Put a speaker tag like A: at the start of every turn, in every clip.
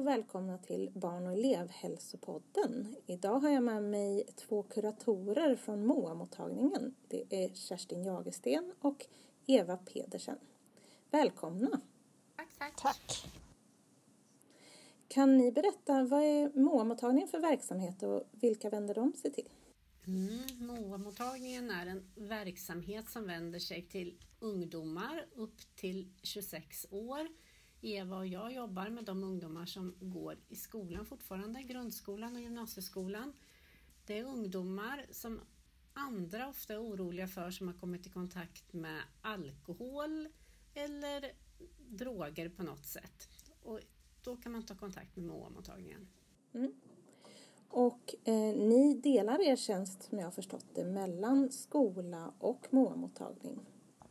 A: och välkomna till Barn och elevhälsopodden. Idag har jag med mig två kuratorer från MOA-mottagningen. Det är Kerstin Jagersten och Eva Pedersen. Välkomna!
B: Tack, tack.
C: Tack.
A: Kan ni berätta vad är MOA-mottagningen för verksamhet och vilka vänder de sig till?
B: Mm, MOA-mottagningen är en verksamhet som vänder sig till ungdomar upp till 26 år Eva och jag jobbar med de ungdomar som går i skolan fortfarande, grundskolan och gymnasieskolan. Det är ungdomar som andra ofta är oroliga för som har kommit i kontakt med alkohol eller droger på något sätt. Och då kan man ta kontakt med MOA-mottagningen.
A: Mm. Och eh, ni delar er tjänst som jag har förstått det mellan skola och MOA-mottagning.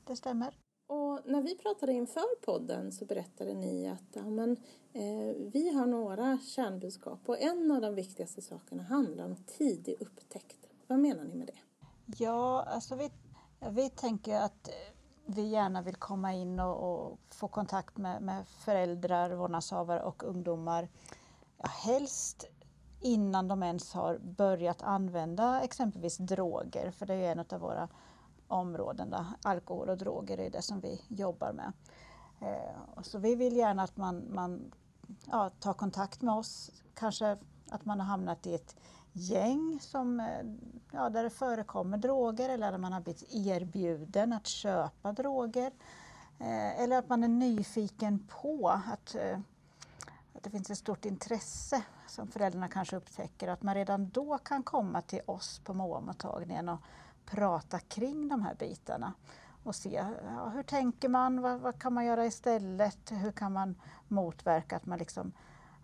C: Det stämmer.
A: Och när vi pratade inför podden så berättade ni att ja, men, eh, vi har några kärnbudskap och en av de viktigaste sakerna handlar om tidig upptäckt. Vad menar ni med det?
C: Ja, alltså vi, vi tänker att vi gärna vill komma in och, och få kontakt med, med föräldrar, vårdnadshavare och ungdomar. Ja, helst innan de ens har börjat använda exempelvis droger, för det är en av våra områden. Då. Alkohol och droger är det som vi jobbar med. Eh, så vi vill gärna att man, man ja, tar kontakt med oss. Kanske att man har hamnat i ett gäng som, eh, ja, där det förekommer droger eller där man har blivit erbjuden att köpa droger. Eh, eller att man är nyfiken på att, eh, att det finns ett stort intresse som föräldrarna kanske upptäcker. Att man redan då kan komma till oss på MOA-mottagningen och prata kring de här bitarna och se ja, hur tänker man, vad, vad, kan man göra istället, hur kan man motverka att man liksom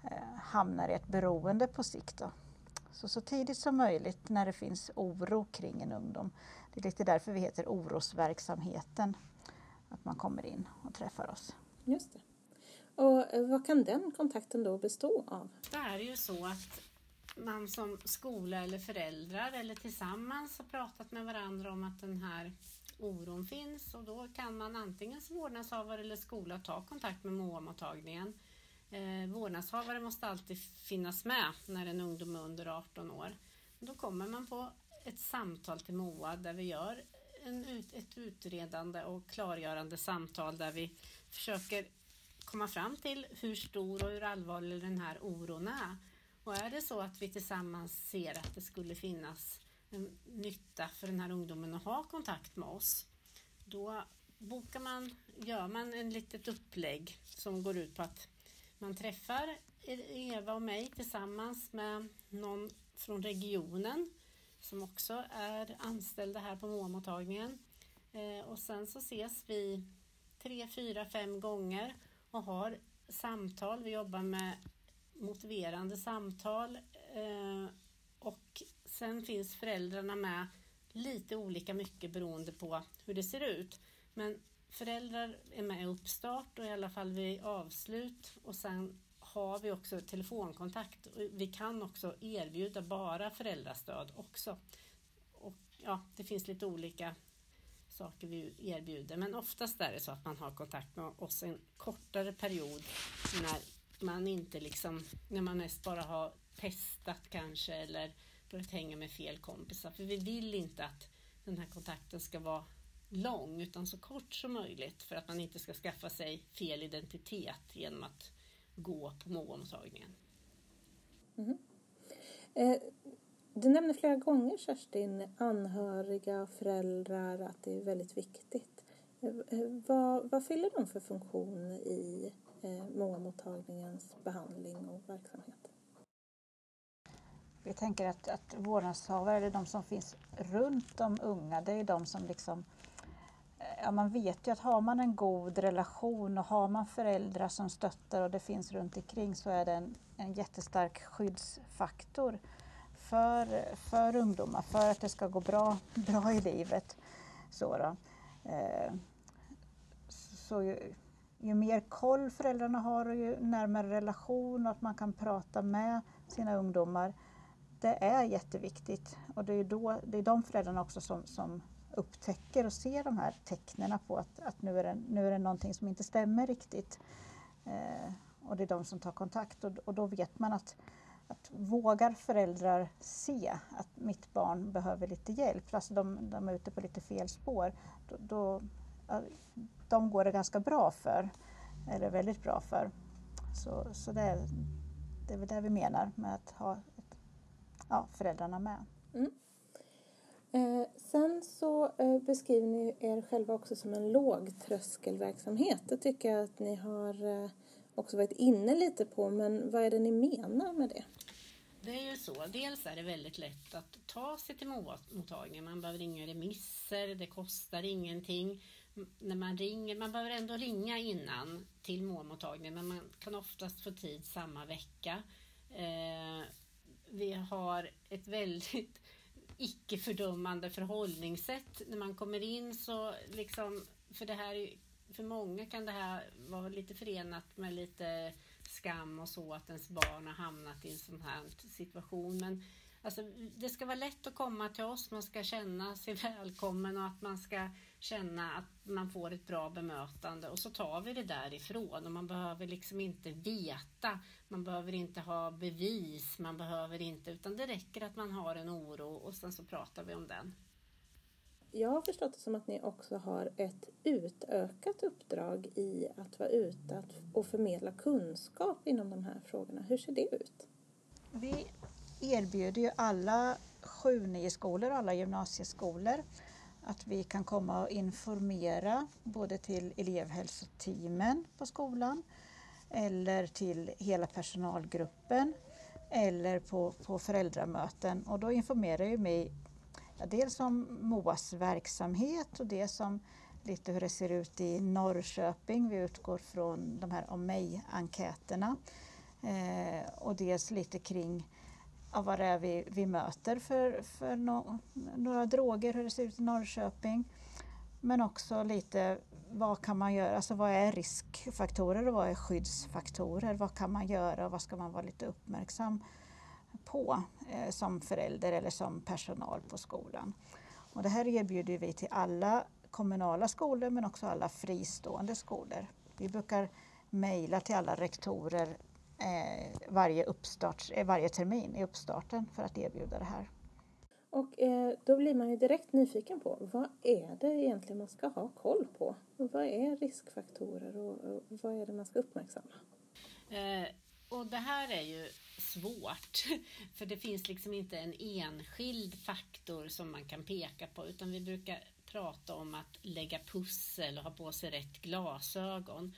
C: eh, hamnar i ett beroende på sikt. Då. Så, så tidigt som möjligt när det finns oro kring en ungdom. Det är lite därför vi heter orosverksamheten, att man kommer in och träffar oss.
A: Just det. Och eh, vad kan den kontakten då bestå av?
B: Det är ju så att man som skola eller föräldrar eller tillsammans har pratat med varandra om att den här oron finns och då kan man antingen som vårdnadshavare eller skola ta kontakt med MOA-mottagningen. Eh, vårdnadshavare måste alltid finnas med när en ungdom är under 18 år. Då kommer man på ett samtal till MOA där vi gör en ut, ett utredande och klargörande samtal där vi försöker komma fram till hur stor och hur allvarlig den här oron är och är det så att vi tillsammans ser att det skulle finnas en nytta för den här ungdomen att ha kontakt med oss, då bokar man, gör man en litet upplägg som går ut på att man träffar Eva och mig tillsammans med någon från regionen som också är anställda här på MOA-mottagningen. Eh, och sen så ses vi tre, fyra, fem gånger och har samtal. Vi jobbar med motiverande samtal eh, och sen finns föräldrarna med lite olika mycket beroende på hur det ser ut. Men föräldrar är med i uppstart och i alla fall vid avslut och sen har vi också telefonkontakt. Vi kan också erbjuda bara föräldrastöd också. Och ja, det finns lite olika saker vi erbjuder men oftast är det så att man har kontakt med oss en kortare period när man inte liksom, när man mest bara har testat kanske eller börjat hänga med fel kompisar. För vi vill inte att den här kontakten ska vara lång utan så kort som möjligt för att man inte ska skaffa sig fel identitet genom att gå på MOA-mottagningen.
A: Mm. Mm-hmm. Eh, du nämner flera gånger Kerstin, anhöriga, föräldrar, att det är väldigt viktigt. Eh, eh vad, vad fyller de för funktion i Eh, mångamottagningens behandling och verksamhet.
C: Vi tänker att, att vårdnadshavare, eller de som finns runt de unga, det är de som liksom eh, Ja, man vet ju att har man en god relation och har man föräldrar som stöttar och det finns runt omkring så är det en, en jättestark skyddsfaktor för, för ungdomar, för att det ska gå bra, bra i livet. Så, då. Eh, så ju mer koll föräldrarna har och ju närmare relation och att man kan prata med sina ungdomar. Det är jätteviktigt och det är, då, det är de föräldrarna också som, som upptäcker och ser de här tecknen på att, att nu, är det, nu är det någonting som inte stämmer riktigt. Eh, och det är de som tar kontakt och, och då vet man att, att vågar föräldrar se att mitt barn behöver lite hjälp, alltså de, de är ute på lite fel spår, då, då, de går det ganska bra för, eller väldigt bra för. Så, så det, är, det är väl det vi menar med att ha ett, ja, föräldrarna med. Mm.
A: Eh, sen så eh, beskriver ni er själva också som en lågtröskelverksamhet. Det tycker jag att ni har eh, också varit inne lite på, men vad är det ni menar med det?
B: Det är ju så. Dels är det väldigt lätt att ta sig till mottagningen. Man behöver inga remisser, det kostar ingenting. När man ringer, man behöver ändå ringa innan till målmottagningen, men man kan oftast få tid samma vecka. Eh, vi har ett väldigt icke fördömande förhållningssätt när man kommer in så liksom, för det här för många kan det här vara lite förenat med lite skam och så att ens barn har hamnat i en sån här situation. Men alltså, det ska vara lätt att komma till oss, man ska känna sig välkommen och att man ska känna att man får ett bra bemötande och så tar vi det därifrån och man behöver liksom inte veta, man behöver inte ha bevis, man behöver inte, utan det räcker att man har en oro och sen så pratar vi om den.
A: Jag har förstått det som att ni också har ett utökat uppdrag i att vara ute och förmedla kunskap inom de här frågorna. Hur ser det ut?
C: Vi erbjuder ju alla 7-9-skolor och alla gymnasieskolor att vi kan komma och informera både till elevhälsoteamen på skolan eller till hela personalgruppen eller på, på föräldramöten och då informerar ju mig ja, dels om MOAs verksamhet och det som lite hur det ser ut i Norrköping. Vi utgår från de här om mig-enkäterna eh, och dels lite kring av vad det är vi, vi möter för, för no, några droger, hur det ser ut i Norrköping. Men också lite vad kan man göra, alltså vad är riskfaktorer och vad är skyddsfaktorer? Vad kan man göra och vad ska man vara lite uppmärksam på eh, som förälder eller som personal på skolan? Och det här erbjuder vi till alla kommunala skolor men också alla fristående skolor. Vi brukar mejla till alla rektorer varje, uppstart, eh, varje termin i uppstarten för att erbjuda det här.
A: Och eh, då blir man ju direkt nyfiken på vad är det egentligen man ska ha koll på? Och vad är riskfaktorer och, och vad är det man ska uppmärksamma?
B: Eh, och det här är ju svårt, för det finns liksom inte en enskild faktor som man kan peka på, utan vi brukar prata om att lägga pussel och ha på sig rätt glasögon.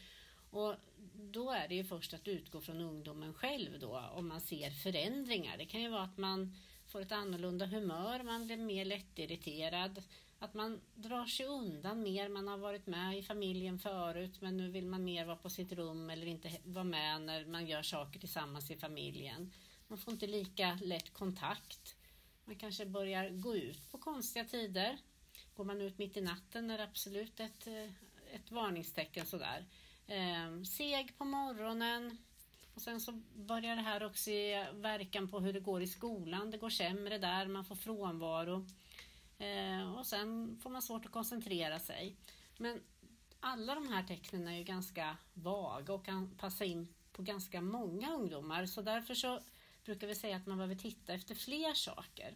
B: Och då är det ju först att utgå från ungdomen själv då om man ser förändringar. Det kan ju vara att man får ett annorlunda humör, man blir mer lättirriterad, att man drar sig undan mer, man har varit med i familjen förut men nu vill man mer vara på sitt rum eller inte vara med när man gör saker tillsammans i familjen. Man får inte lika lätt kontakt. Man kanske börjar gå ut på konstiga tider. Går man ut mitt i natten är det absolut ett, eh, ett varningstecken sådär. Eh, seg på morgonen. Och sen så börjar det här också ge verkan på hur det går i skolan. Det går sämre där, man får frånvaro. Eh, och sen får man svårt att koncentrera sig. Men alla de här tecknen är ju ganska vaga och kan passa in på ganska många ungdomar. Så därför så brukar vi säga att man behöver titta efter fler saker.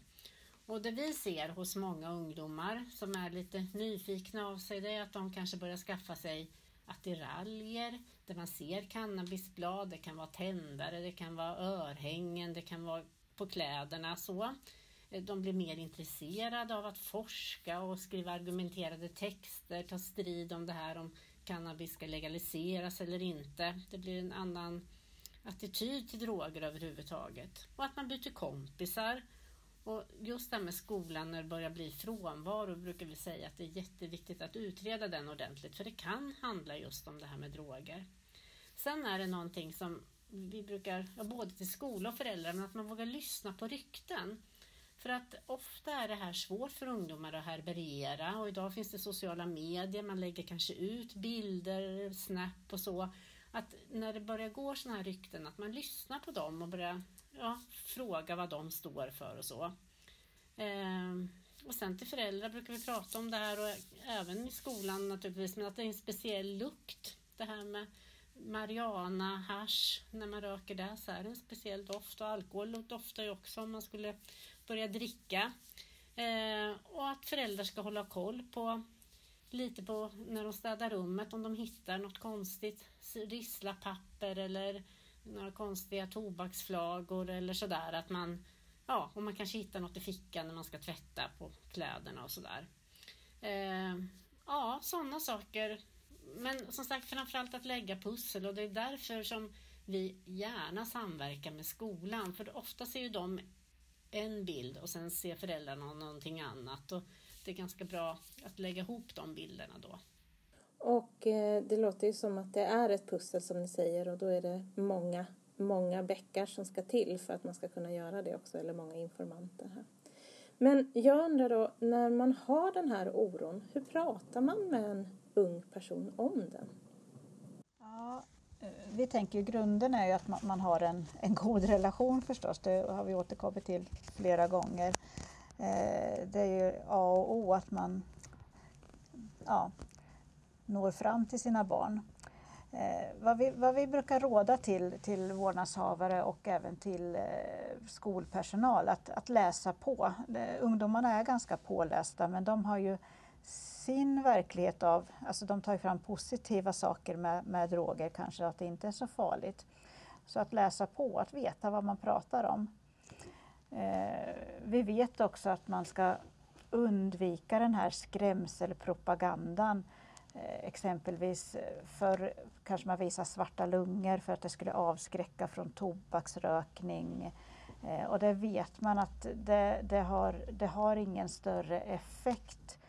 B: Och det vi ser hos många ungdomar som är lite nyfikna av sig, det är att de kanske börjar skaffa sig attiraljer där man ser cannabisblad, det kan vara tändare, det kan vara örhängen, det kan vara på kläderna så. Eh, de blir mer intresserade av att forska och skriva argumenterade texter, ta strid om det här om cannabis ska legaliseras eller inte. Det blir en annan attityd till droger överhuvudtaget. Och att man byter kompisar och just det här med skolan när det börjar bli frånvaro brukar vi säga att det är jätteviktigt att utreda den ordentligt för det kan handla just om det här med droger. Sen är det någonting som vi brukar, ja, både till skola och föräldrar, men att man vågar lyssna på rykten. För att ofta är det här svårt för ungdomar att härbärgera och idag finns det sociala medier, man lägger kanske ut bilder, snap och så. Att när det börjar gå sådana här rykten, att man lyssnar på dem och börjar ja, fråga vad de står för och så. Eh, och sen till föräldrar brukar vi prata om det här och även i skolan naturligtvis, men att det är en speciell lukt. Det här med Mariana hash, när man röker det så är det en speciell doft och alkohol doftar ju också om man skulle börja dricka. Eh, och att föräldrar ska hålla koll på lite på när de städar rummet om de hittar något konstigt risslapapper eller några konstiga tobaksflagor eller sådär att man ja, och man kanske hittar något i fickan när man ska tvätta på kläderna och sådär. Eh, ja, sådana saker. Men som sagt framförallt att lägga pussel och det är därför som vi gärna samverkar med skolan för ofta ser ju de en bild och sen ser föräldrarna någonting annat. Och det är ganska bra att lägga ihop de bilderna då.
A: Och eh, det låter ju som att det är ett pussel som ni säger och då är det många, många bäckar som ska till för att man ska kunna göra det också, eller många informanter här. Men jag undrar då, när man har den här oron, hur pratar man med en ung person om den?
C: Ja, eh, vi tänker ju grunden är ju att man, man har en, en god relation förstås. Det har vi återkommit till flera gånger. Eh, det är ju A och O att man ja, når fram till sina barn. Eh, vad, vi, vad vi brukar råda till, till vårdnadshavare och även till eh, skolpersonal att, att läsa på. Eh, ungdomarna är ganska pålästa men de har ju sin verklighet av, alltså de tar fram positiva saker med, med droger kanske, att det inte är så farligt. Så att läsa på, att veta vad man pratar om. Eh, vi vet också att man ska undvika den här skrämselpropagandan Eh, Eh, exempelvis eh, förr för kanske man visar svarta lungor för att det skulle avskräcka från tobaksrökning. Eh, och det vet man att det, det, har, det har ingen större effekt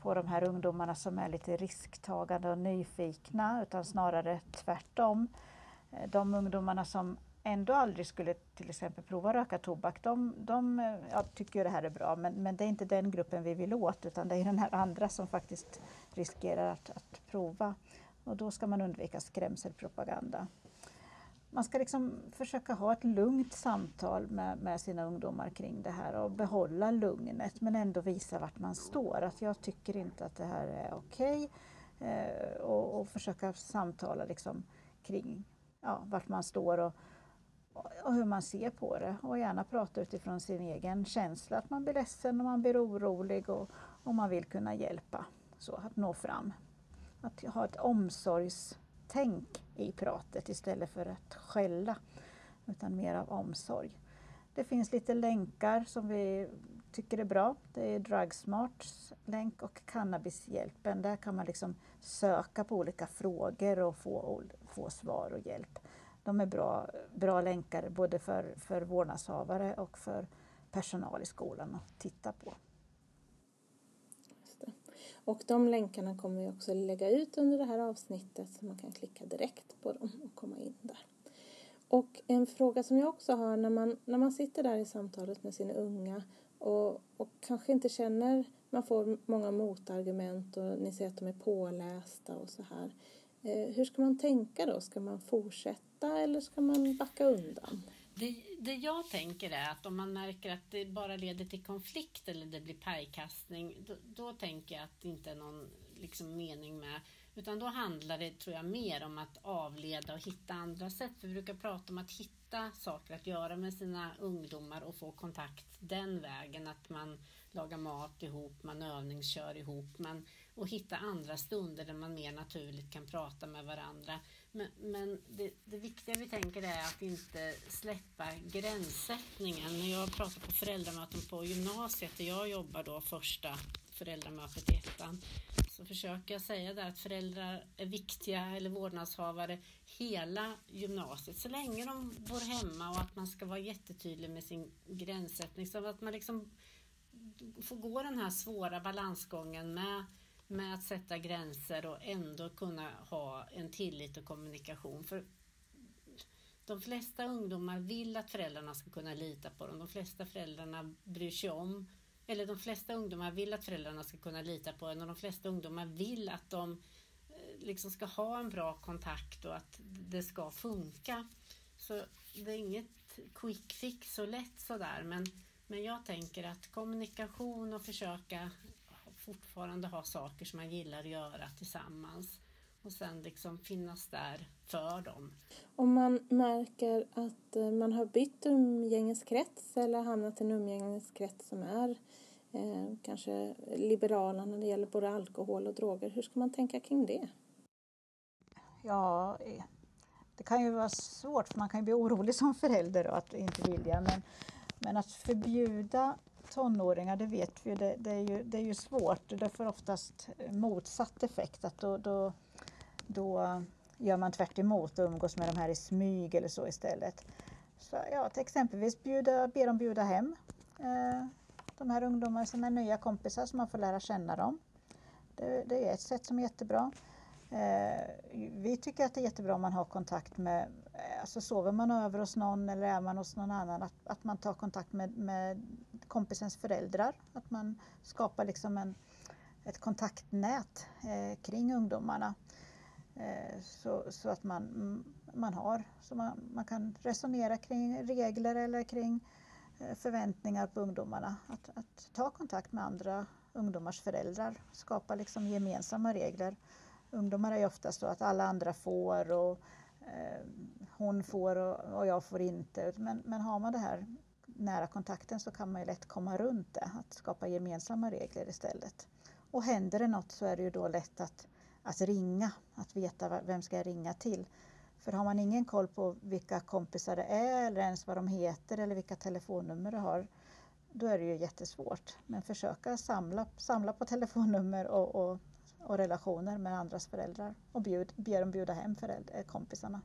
C: på de här ungdomarna som är lite risktagande och nyfikna utan snarare tvärtom. De ungdomarna som ändå aldrig skulle till exempel prova röka tobak, de, de ja, tycker ju det här är bra men, men det är inte den gruppen vi vill åt utan det är den här andra som faktiskt riskerar att, att prova. Och då ska man undvika skrämselpropaganda. Man ska liksom försöka ha ett lugnt samtal med, med sina ungdomar kring det här och behålla lugnet men ändå visa vart man står. Att jag tycker inte att det här är okej. Okay. Eh, och, och, försöka samtala liksom kring ja, vart man står och, och hur man ser på det och gärna prata utifrån sin egen känsla, att man blir ledsen och man blir orolig och, och man vill kunna hjälpa. Så, att nå fram. Att ha ett omsorgstänk i pratet istället för att skälla, utan mer av omsorg. Det finns lite länkar som vi tycker är bra. Det är Drugsmarts länk och Cannabishjälpen. Där kan man liksom söka på olika frågor och få, få svar och hjälp de är bra, bra länkar både för, för vårdnadshavare och för personal i skolan att titta på.
A: Och de länkarna kommer vi också lägga ut under det här avsnittet så man kan klicka direkt på dem och komma in där. Och en fråga som jag också har när man, när man sitter där i samtalet med sina unga och, och kanske inte känner, man får många motargument och ni säger att de är pålästa och så här. Eh, hur ska man tänka då? Ska man fortsätta eller ska man backa undan?
B: Det, det jag tänker är att om man märker att det bara leder till konflikt eller det blir pajkastning, då, då tänker jag att det inte är någon liksom, mening med utan då handlar det, tror jag, mer om att avleda och hitta andra sätt. Vi brukar prata om att hitta saker att göra med sina ungdomar och få kontakt den vägen. Att man lagar mat ihop, man övningskör ihop man, och hitta andra stunder där man mer naturligt kan prata med varandra. Men, men det, det, viktiga vi tänker är att inte släppa gränssättningen. När jag pratar på föräldramöten på gymnasiet där jag jobbar då första föräldramötet i ettan så försöker jag säga där att föräldrar är viktiga eller vårdnadshavare hela gymnasiet så länge de bor hemma och att man ska vara jättetydlig med sin gränssättning så att man liksom får gå den här svåra balansgången med, med att sätta gränser och ändå kunna ha en tillit och kommunikation. För de flesta ungdomar vill att föräldrarna ska kunna lita på dem. De flesta föräldrarna bryr sig om, eller de flesta ungdomar vill att föräldrarna ska kunna lita på en och de flesta ungdomar vill att de eh, liksom ska ha en bra kontakt och att det ska funka. Så det är inget quick fix så lätt sådär men men jag tänker att kommunikation och försöka fortfarande ha saker som man gillar att göra tillsammans. och sen liksom finnas där för dem.
A: Om man märker att eh, man har bytt umgängeskrets eller hamnat i en umgängeskrets som är eh, kanske liberala när det gäller både alkohol och droger, hur ska man tänka kring det?
C: Ja, eh, det kan ju vara svårt för man kan ju bli orolig som förälder och att inte vilja men, men att förbjuda tonåringar, det vet vi, det, det, är ju, det är ju svårt. Det får oftast motsatt effekt. Att då, då, då gör man tvärt emot och umgås med de här i smyg eller så istället. Så ja, till exempelvis bjuda, be dem bjuda hem eh, de här ungdomarna som är nya kompisar så man får lära känna dem. Det, det är ett sätt som är jättebra. Eh, vi tycker att det är jättebra om man har kontakt med, alltså sover man över hos någon eller är man hos någon annan, att, att man tar kontakt med, med kompisens föräldrar. Att man skapar liksom en, ett kontaktnät eh, kring ungdomarna. Eh, så, så att man, mm, man har, så man, man kan resonera kring regler eller kring eh, förväntningar på ungdomarna. Att, att ta kontakt med andra ungdomars föräldrar, skapa liksom gemensamma regler. Ungdomar är ju ofta så att alla andra får och eh, hon får och, och, jag får inte. Men, men har man det här nära kontakten så kan man ju lätt komma runt det, att skapa gemensamma regler istället. Och händer det något så är det ju då lätt att, att ringa, att veta vem ska jag ringa till. För har man ingen koll på vilka kompisar det är eller ens vad de heter eller vilka telefonnummer de har, då är det ju jättesvårt. Men försöka samla, samla på telefonnummer och, och, och relationer med andras föräldrar och bjud, be dem bjuda hem föräldrar, eh, kompisarna.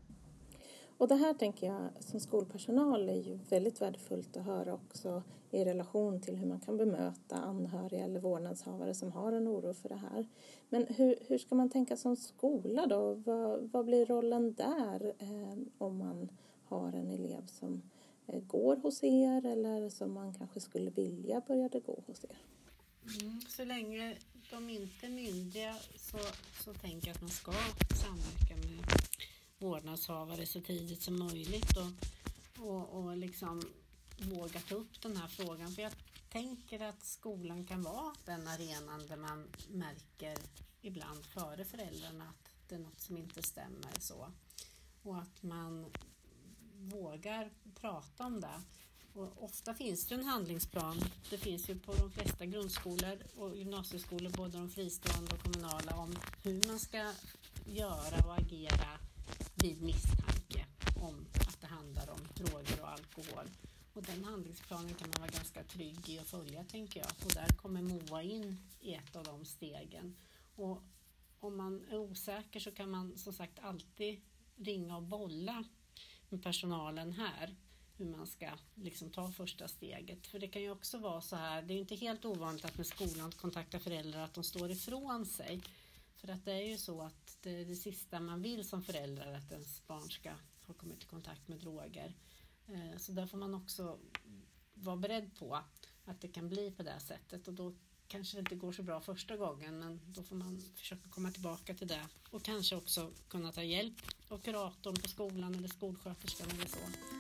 A: Och det här tänker jag som skolpersonal är ju väldigt värdefullt att höra också i relation till hur man kan bemöta anhöriga eller vårdnadshavare som har en oro för det här. Men hur, hur ska man tänka som skola då? Vad, vad blir rollen där eh, om man har en elev som eh, går hos er eller som man kanske skulle vilja började gå hos er?
B: Mm, så länge de inte är myndiga så, så tänker jag att man ska samverka med vårdnadshavare så tidigt som möjligt och, och, och liksom våga ta upp den här frågan. För jag tänker att skolan kan vara den arenan där man märker ibland före föräldrarna att det är något som inte stämmer så. Och att man vågar prata om det. Och ofta finns det en handlingsplan. Det finns ju på de flesta grundskolor och gymnasieskolor, både de fristående och kommunala, om hur man ska göra och agera vid misstanke om att det handlar om droger och alkohol. Och den handlingsplanen kan man vara ganska trygg i att följa tänker jag. Och där kommer MOA in i ett av de stegen. Och om man är osäker så kan man som sagt alltid ringa och bolla med personalen här hur man ska liksom ta första steget. För det kan ju också vara så här, det är inte helt ovanligt att med skolan kontakta föräldrar att de står ifrån sig. För att det är ju så att det är det sista man vill som förälder att ens barn ska ha kommit i kontakt med droger. Eh, så där får man också vara beredd på att det kan bli på det sättet och då kanske det inte går så bra första gången men då får man försöka komma tillbaka till det och kanske också kunna ta hjälp av kuratorn på skolan eller skolsköterskan eller så.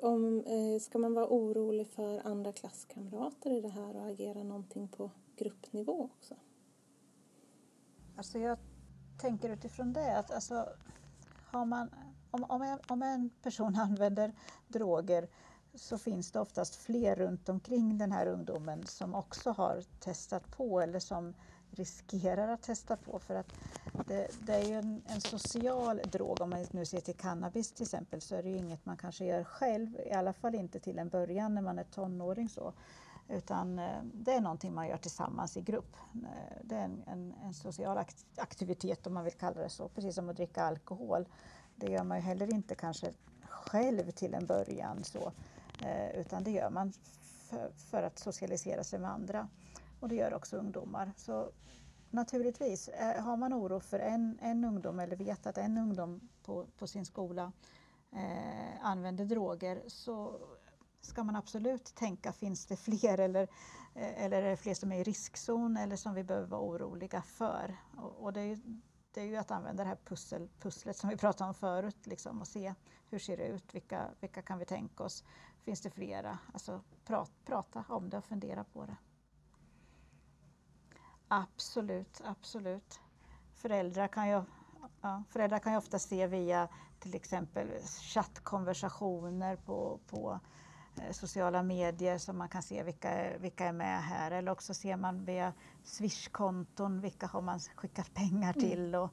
A: Och om, eh, ska man vara orolig för andra klasskamrater i det här och agera någonting på gruppnivå också?
C: Alltså jag tänker utifrån det att alltså, har man, om, om, en, om en person använder droger så finns det oftast fler runt omkring den här ungdomen som också har testat på eller som riskerar att testa på. För att det, det är ju en, en, social drog. Om man nu ser till cannabis till exempel så är det ju inget man kanske gör själv. I alla fall inte till en början när man är tonåring. Så. Utan eh, det är någonting man gör tillsammans i grupp. Eh, det är en, en, en social aktivitet om man vill kalla det så. Precis som att dricka alkohol. Det gör man ju heller inte kanske själv till en början. så. Eh, utan det gör man för, för att socialisera sig med andra. Och det gör också ungdomar. Så naturligtvis, eh, har man oro för en, en ungdom eller vet att en ungdom på, på sin skola eh, använder droger så ska man absolut tänka, finns det fler eller, eh, eller är det fler som är i riskzon eller som vi behöver vara oroliga för? Och, och det är det är ju att använda det här pussel, pusslet som vi pratade om förut liksom, och se hur ser det ut, vilka, vilka kan vi tänka oss, finns det flera? Alltså prat, prata om det och fundera på det. Absolut, absolut. Föräldrar kan ju, ja, föräldrar kan ju ofta se via till exempel chattkonversationer på, på eh, sociala medier så man kan se vilka, vilka är med här eller också ser man via Swish-konton vilka har man skickat pengar mm. till och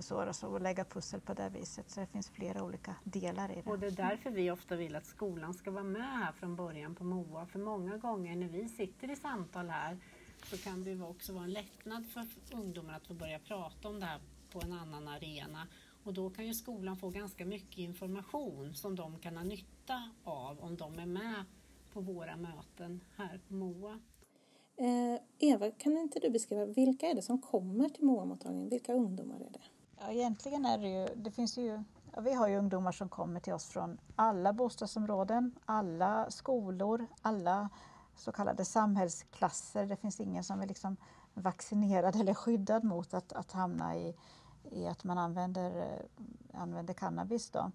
C: så, och, så, och lägga pussel på det viset. Så det finns flera olika delar i det.
B: Och det är därför vi ofta vill att skolan ska vara med här från början på MOA. För många gånger när vi sitter i samtal här så kan det också vara en lättnad för ungdomar att få börja prata om det här på en annan arena. Och då kan ju skolan få ganska mycket information som de kan ha nytta av om de är med på våra möten här på MOA.
A: Eh, Eva, kan inte du beskriva vilka är det som kommer till MOA-mottagningen? Vilka ungdomar är det?
C: Ja, egentligen är det ju, det finns ju, ja, vi har ju ungdomar som kommer till oss från alla bostadsområden, alla skolor, alla så kallade samhällsklasser. Det finns ingen som är liksom vaccinerad eller skyddad mot att, att hamna i, i att man använder, eh, använder cannabis. Då.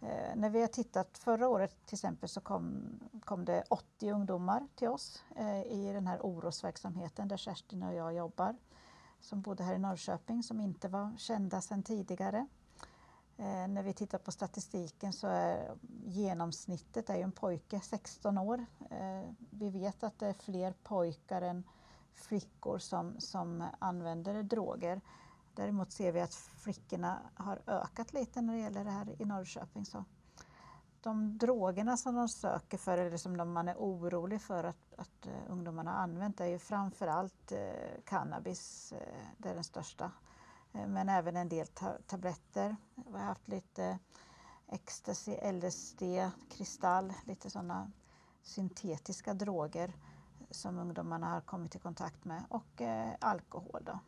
C: Eh, när vi har tittat förra året till exempel så kom, kom det 80 ungdomar till oss eh, i den här orosverksamheten där Kerstin och jag jobbar som bodde här i Norrköping som inte var kända sedan tidigare. Eh, när vi tittar på statistiken så är genomsnittet är ju en pojke 16 år. Eh, vi vet att det är fler pojkar än flickor som, som använder droger. Däremot ser vi att flickorna har ökat lite när det gäller det här i Norrköping. Så de drogerna som de söker för eller som man är orolig för att, att eh, ungdomarna har använt är ju framförallt eh, cannabis. Eh, det är den största. Eh, men även en del ta tabletter. Vi har haft lite ecstasy, LSD, kristall, lite sådana syntetiska droger som ungdomarna har kommit i kontakt med och eh, alkohol. Då.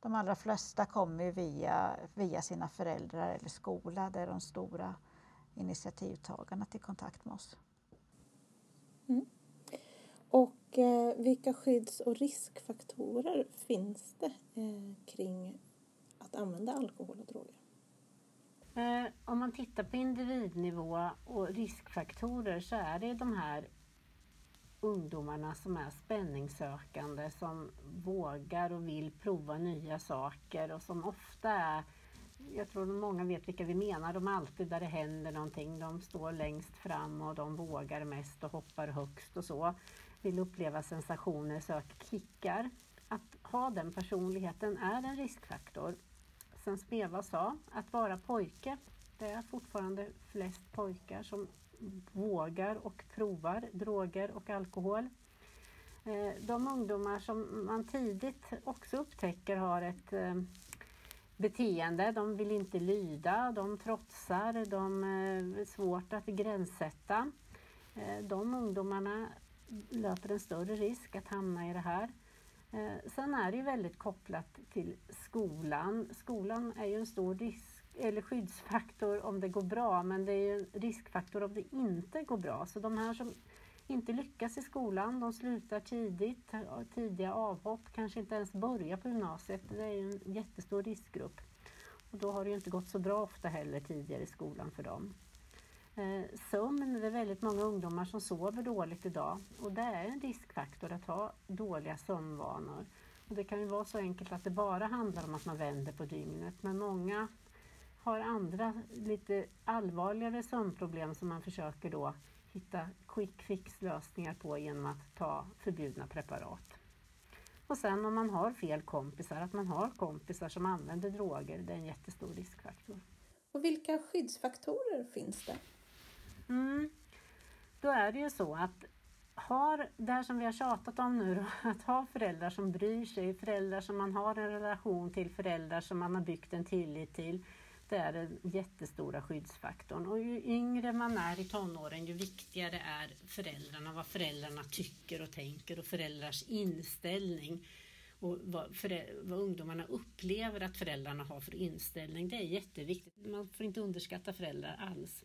C: De allra flesta kommer via, via sina föräldrar eller skola, det är de stora initiativtagarna till kontakt med oss.
A: Mm. Och eh, vilka skydds och riskfaktorer finns det eh, kring att använda alkohol och droger?
B: Eh, om man tittar på individnivå och riskfaktorer så är det de här ungdomarna som är spänningssökande, som vågar och vill prova nya saker och som ofta är jag tror många vet vilka vi menar. De är alltid där det händer någonting. De står längst fram och de vågar mest och hoppar högst och så. Vill uppleva sensationer, söker kickar. Att ha den personligheten är en riskfaktor. Som Speva sa, att vara pojke, det är fortfarande flest pojkar som vågar och provar droger och alkohol. Eh, de ungdomar som man tidigt också upptäcker har ett eh, beteende. De vill inte lyda, de trotsar, de är svårt att gränssätta. De ungdomarna löper en större risk att hamna i det här. Eh, sen är det ju väldigt kopplat till skolan. Skolan är ju en stor risk, eller skyddsfaktor om det går bra men det är ju en riskfaktor om det inte går bra. Så de här som inte lyckas i skolan, de slutar tidigt, tidiga avhopp, kanske inte ens börjar på gymnasiet. Det är ju en jättestor riskgrupp. Och då har det ju inte gått så bra ofta heller tidigare i skolan för dem. Eh, Sömn, det är väldigt många ungdomar som sover dåligt idag och det är en riskfaktor att ha dåliga sömnvanor. Och det kan ju vara så enkelt att det bara handlar om att man vänder på dygnet men många har andra lite allvarligare sömnproblem som man försöker då hitta quick fix lösningar på genom att ta förbjudna preparat. Och sen om man har fel kompisar, att man har kompisar som använder droger, det är en jättestor riskfaktor.
A: Och vilka skyddsfaktorer finns det?
B: Mm. Då är det ju så att har det här som vi har tjatat om nu då, att ha föräldrar som bryr sig, föräldrar som man har en relation till, föräldrar som man har byggt en tillit till, det är den jättestora skyddsfaktorn. Och ju yngre man är i tonåren, ju viktigare är föräldrarna, vad föräldrarna tycker och tänker och föräldrars inställning. Och vad, vad ungdomarna upplever att föräldrarna har för inställning. Det är jätteviktigt. Man får inte underskatta föräldrar alls.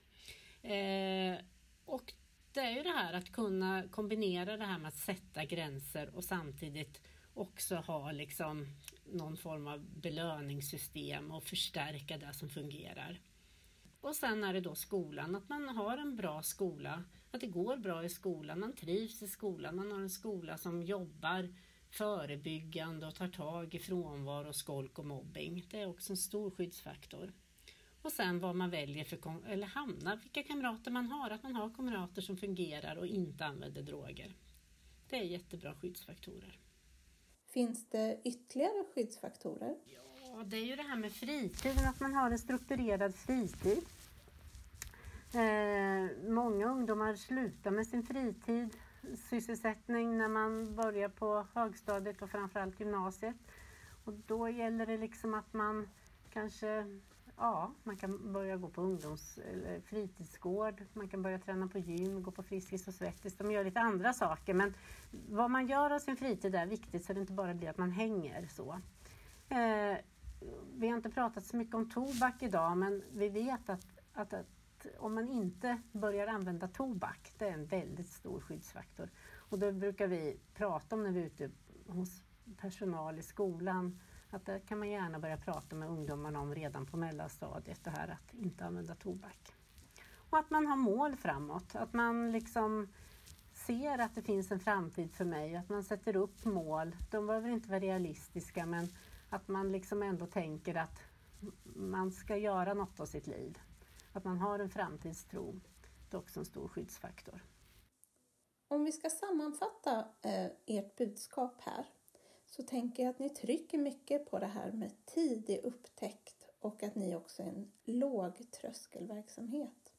B: Eh, och det är ju det här att kunna kombinera det här med att sätta gränser och samtidigt också ha liksom någon form av belöningssystem och förstärka det som fungerar. Och sen är det då skolan, att man har en bra skola, att det går bra i skolan, man trivs i skolan, man har en skola som jobbar förebyggande och tar tag i frånvaro, skolk och mobbing. Det är också en stor skyddsfaktor. Och sen vad man väljer för, eller hamnar, vilka kamrater man har, att man har kamrater som fungerar och inte använder droger. Det är jättebra skyddsfaktorer.
A: Finns det ytterligare skyddsfaktorer?
B: Ja, det är ju det här med fritiden, att man har en strukturerad fritid. Eh, många ungdomar slutar med sin fritid sysselsättning när man börjar på högstadiet och framförallt gymnasiet. Och då gäller det liksom att man kanske Ja, man kan börja gå på ungdoms eller fritidsgård, man kan börja träna på gym, gå på Friskis och Svettis. De gör lite andra saker men vad man gör av sin fritid är viktigt så det inte bara blir att man hänger så. Eh, vi har inte pratat så mycket om tobak idag men vi vet att, att, att om man inte börjar använda tobak, det är en väldigt stor skyddsfaktor. Och det brukar vi prata om när vi är ute hos personal i skolan, att det kan man gärna börja prata med ungdomarna om redan på mellanstadiet, det här att inte använda tobak. Och att man har mål framåt, att man liksom ser att det finns en framtid för mig, att man sätter upp mål. De behöver inte vara realistiska men att man liksom ändå tänker att man ska göra något av sitt liv. Att man har en framtidstro, det är också en stor skyddsfaktor.
A: Om vi ska sammanfatta eh, ert budskap här så tänker jag att ni trycker mycket på det här med tidig upptäckt och att ni också är en lågtröskelverksamhet.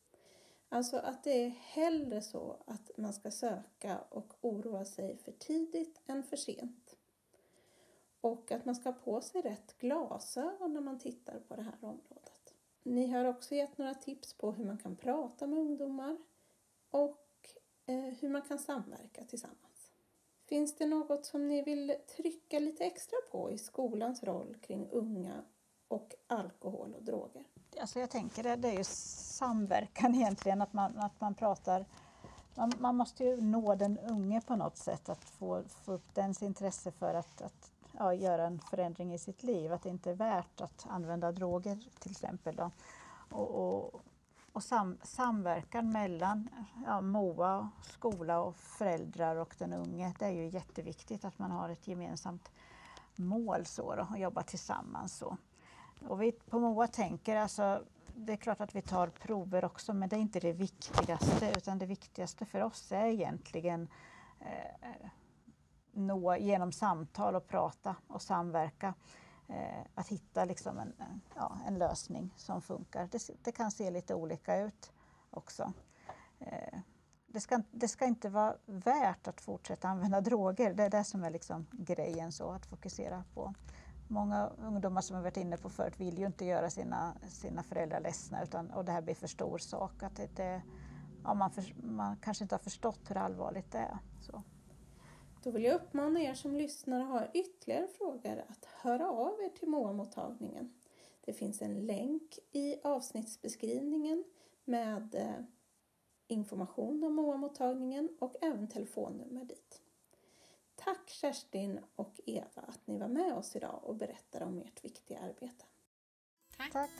A: Alltså att det är hellre så att man ska söka och oroa sig för tidigt än för sent. Och att man ska ha på sig rätt glasögon när man tittar på det här området. Ni har också gett några tips på hur man kan prata med ungdomar och eh, hur man kan samverka tillsammans. Finns det något som ni vill trycka lite extra på i skolans roll kring unga och alkohol och droger?
C: Alltså jag tänker det, det är ju samverkan egentligen, att man, att man pratar man, man måste ju nå den unge på något sätt, att få, få upp dens intresse för att, att ja, göra en förändring i sitt liv, att det inte är värt att använda droger till exempel. Då. Och, och, och sam, samverkan mellan ja, MOA, skola och föräldrar och den unge, det är ju jätteviktigt att man har ett gemensamt mål så då, och jobbar tillsammans. Så. Och vi på MOA tänker alltså, det är klart att vi tar prover också, men det är inte det viktigaste, utan det viktigaste för oss är egentligen eh, nå genom samtal och prata och samverka eh, Eh, att hitta liksom en, ja, en lösning som funkar. Det, det, kan se lite olika ut också. Eh, det, ska, det ska inte vara värt att fortsätta använda droger. Det är det som är liksom grejen, så att fokusera på. Många ungdomar som har varit inne på förut vill ju inte göra sina, sina föräldrar ledsna utan, och det här blir för stor sak. Att det, det ja, man, för, man kanske inte har förstått hur allvarligt det är. Så.
A: Då vill jag uppmana er som lyssnar och har ytterligare frågor att höra av er till MOA-mottagningen. Det finns en länk i avsnittsbeskrivningen med eh, information om MOA-mottagningen och även telefonnummer dit. Tack Kerstin och Eva att ni var med oss idag och berättade om ert viktiga arbete.
B: Tack. Tack.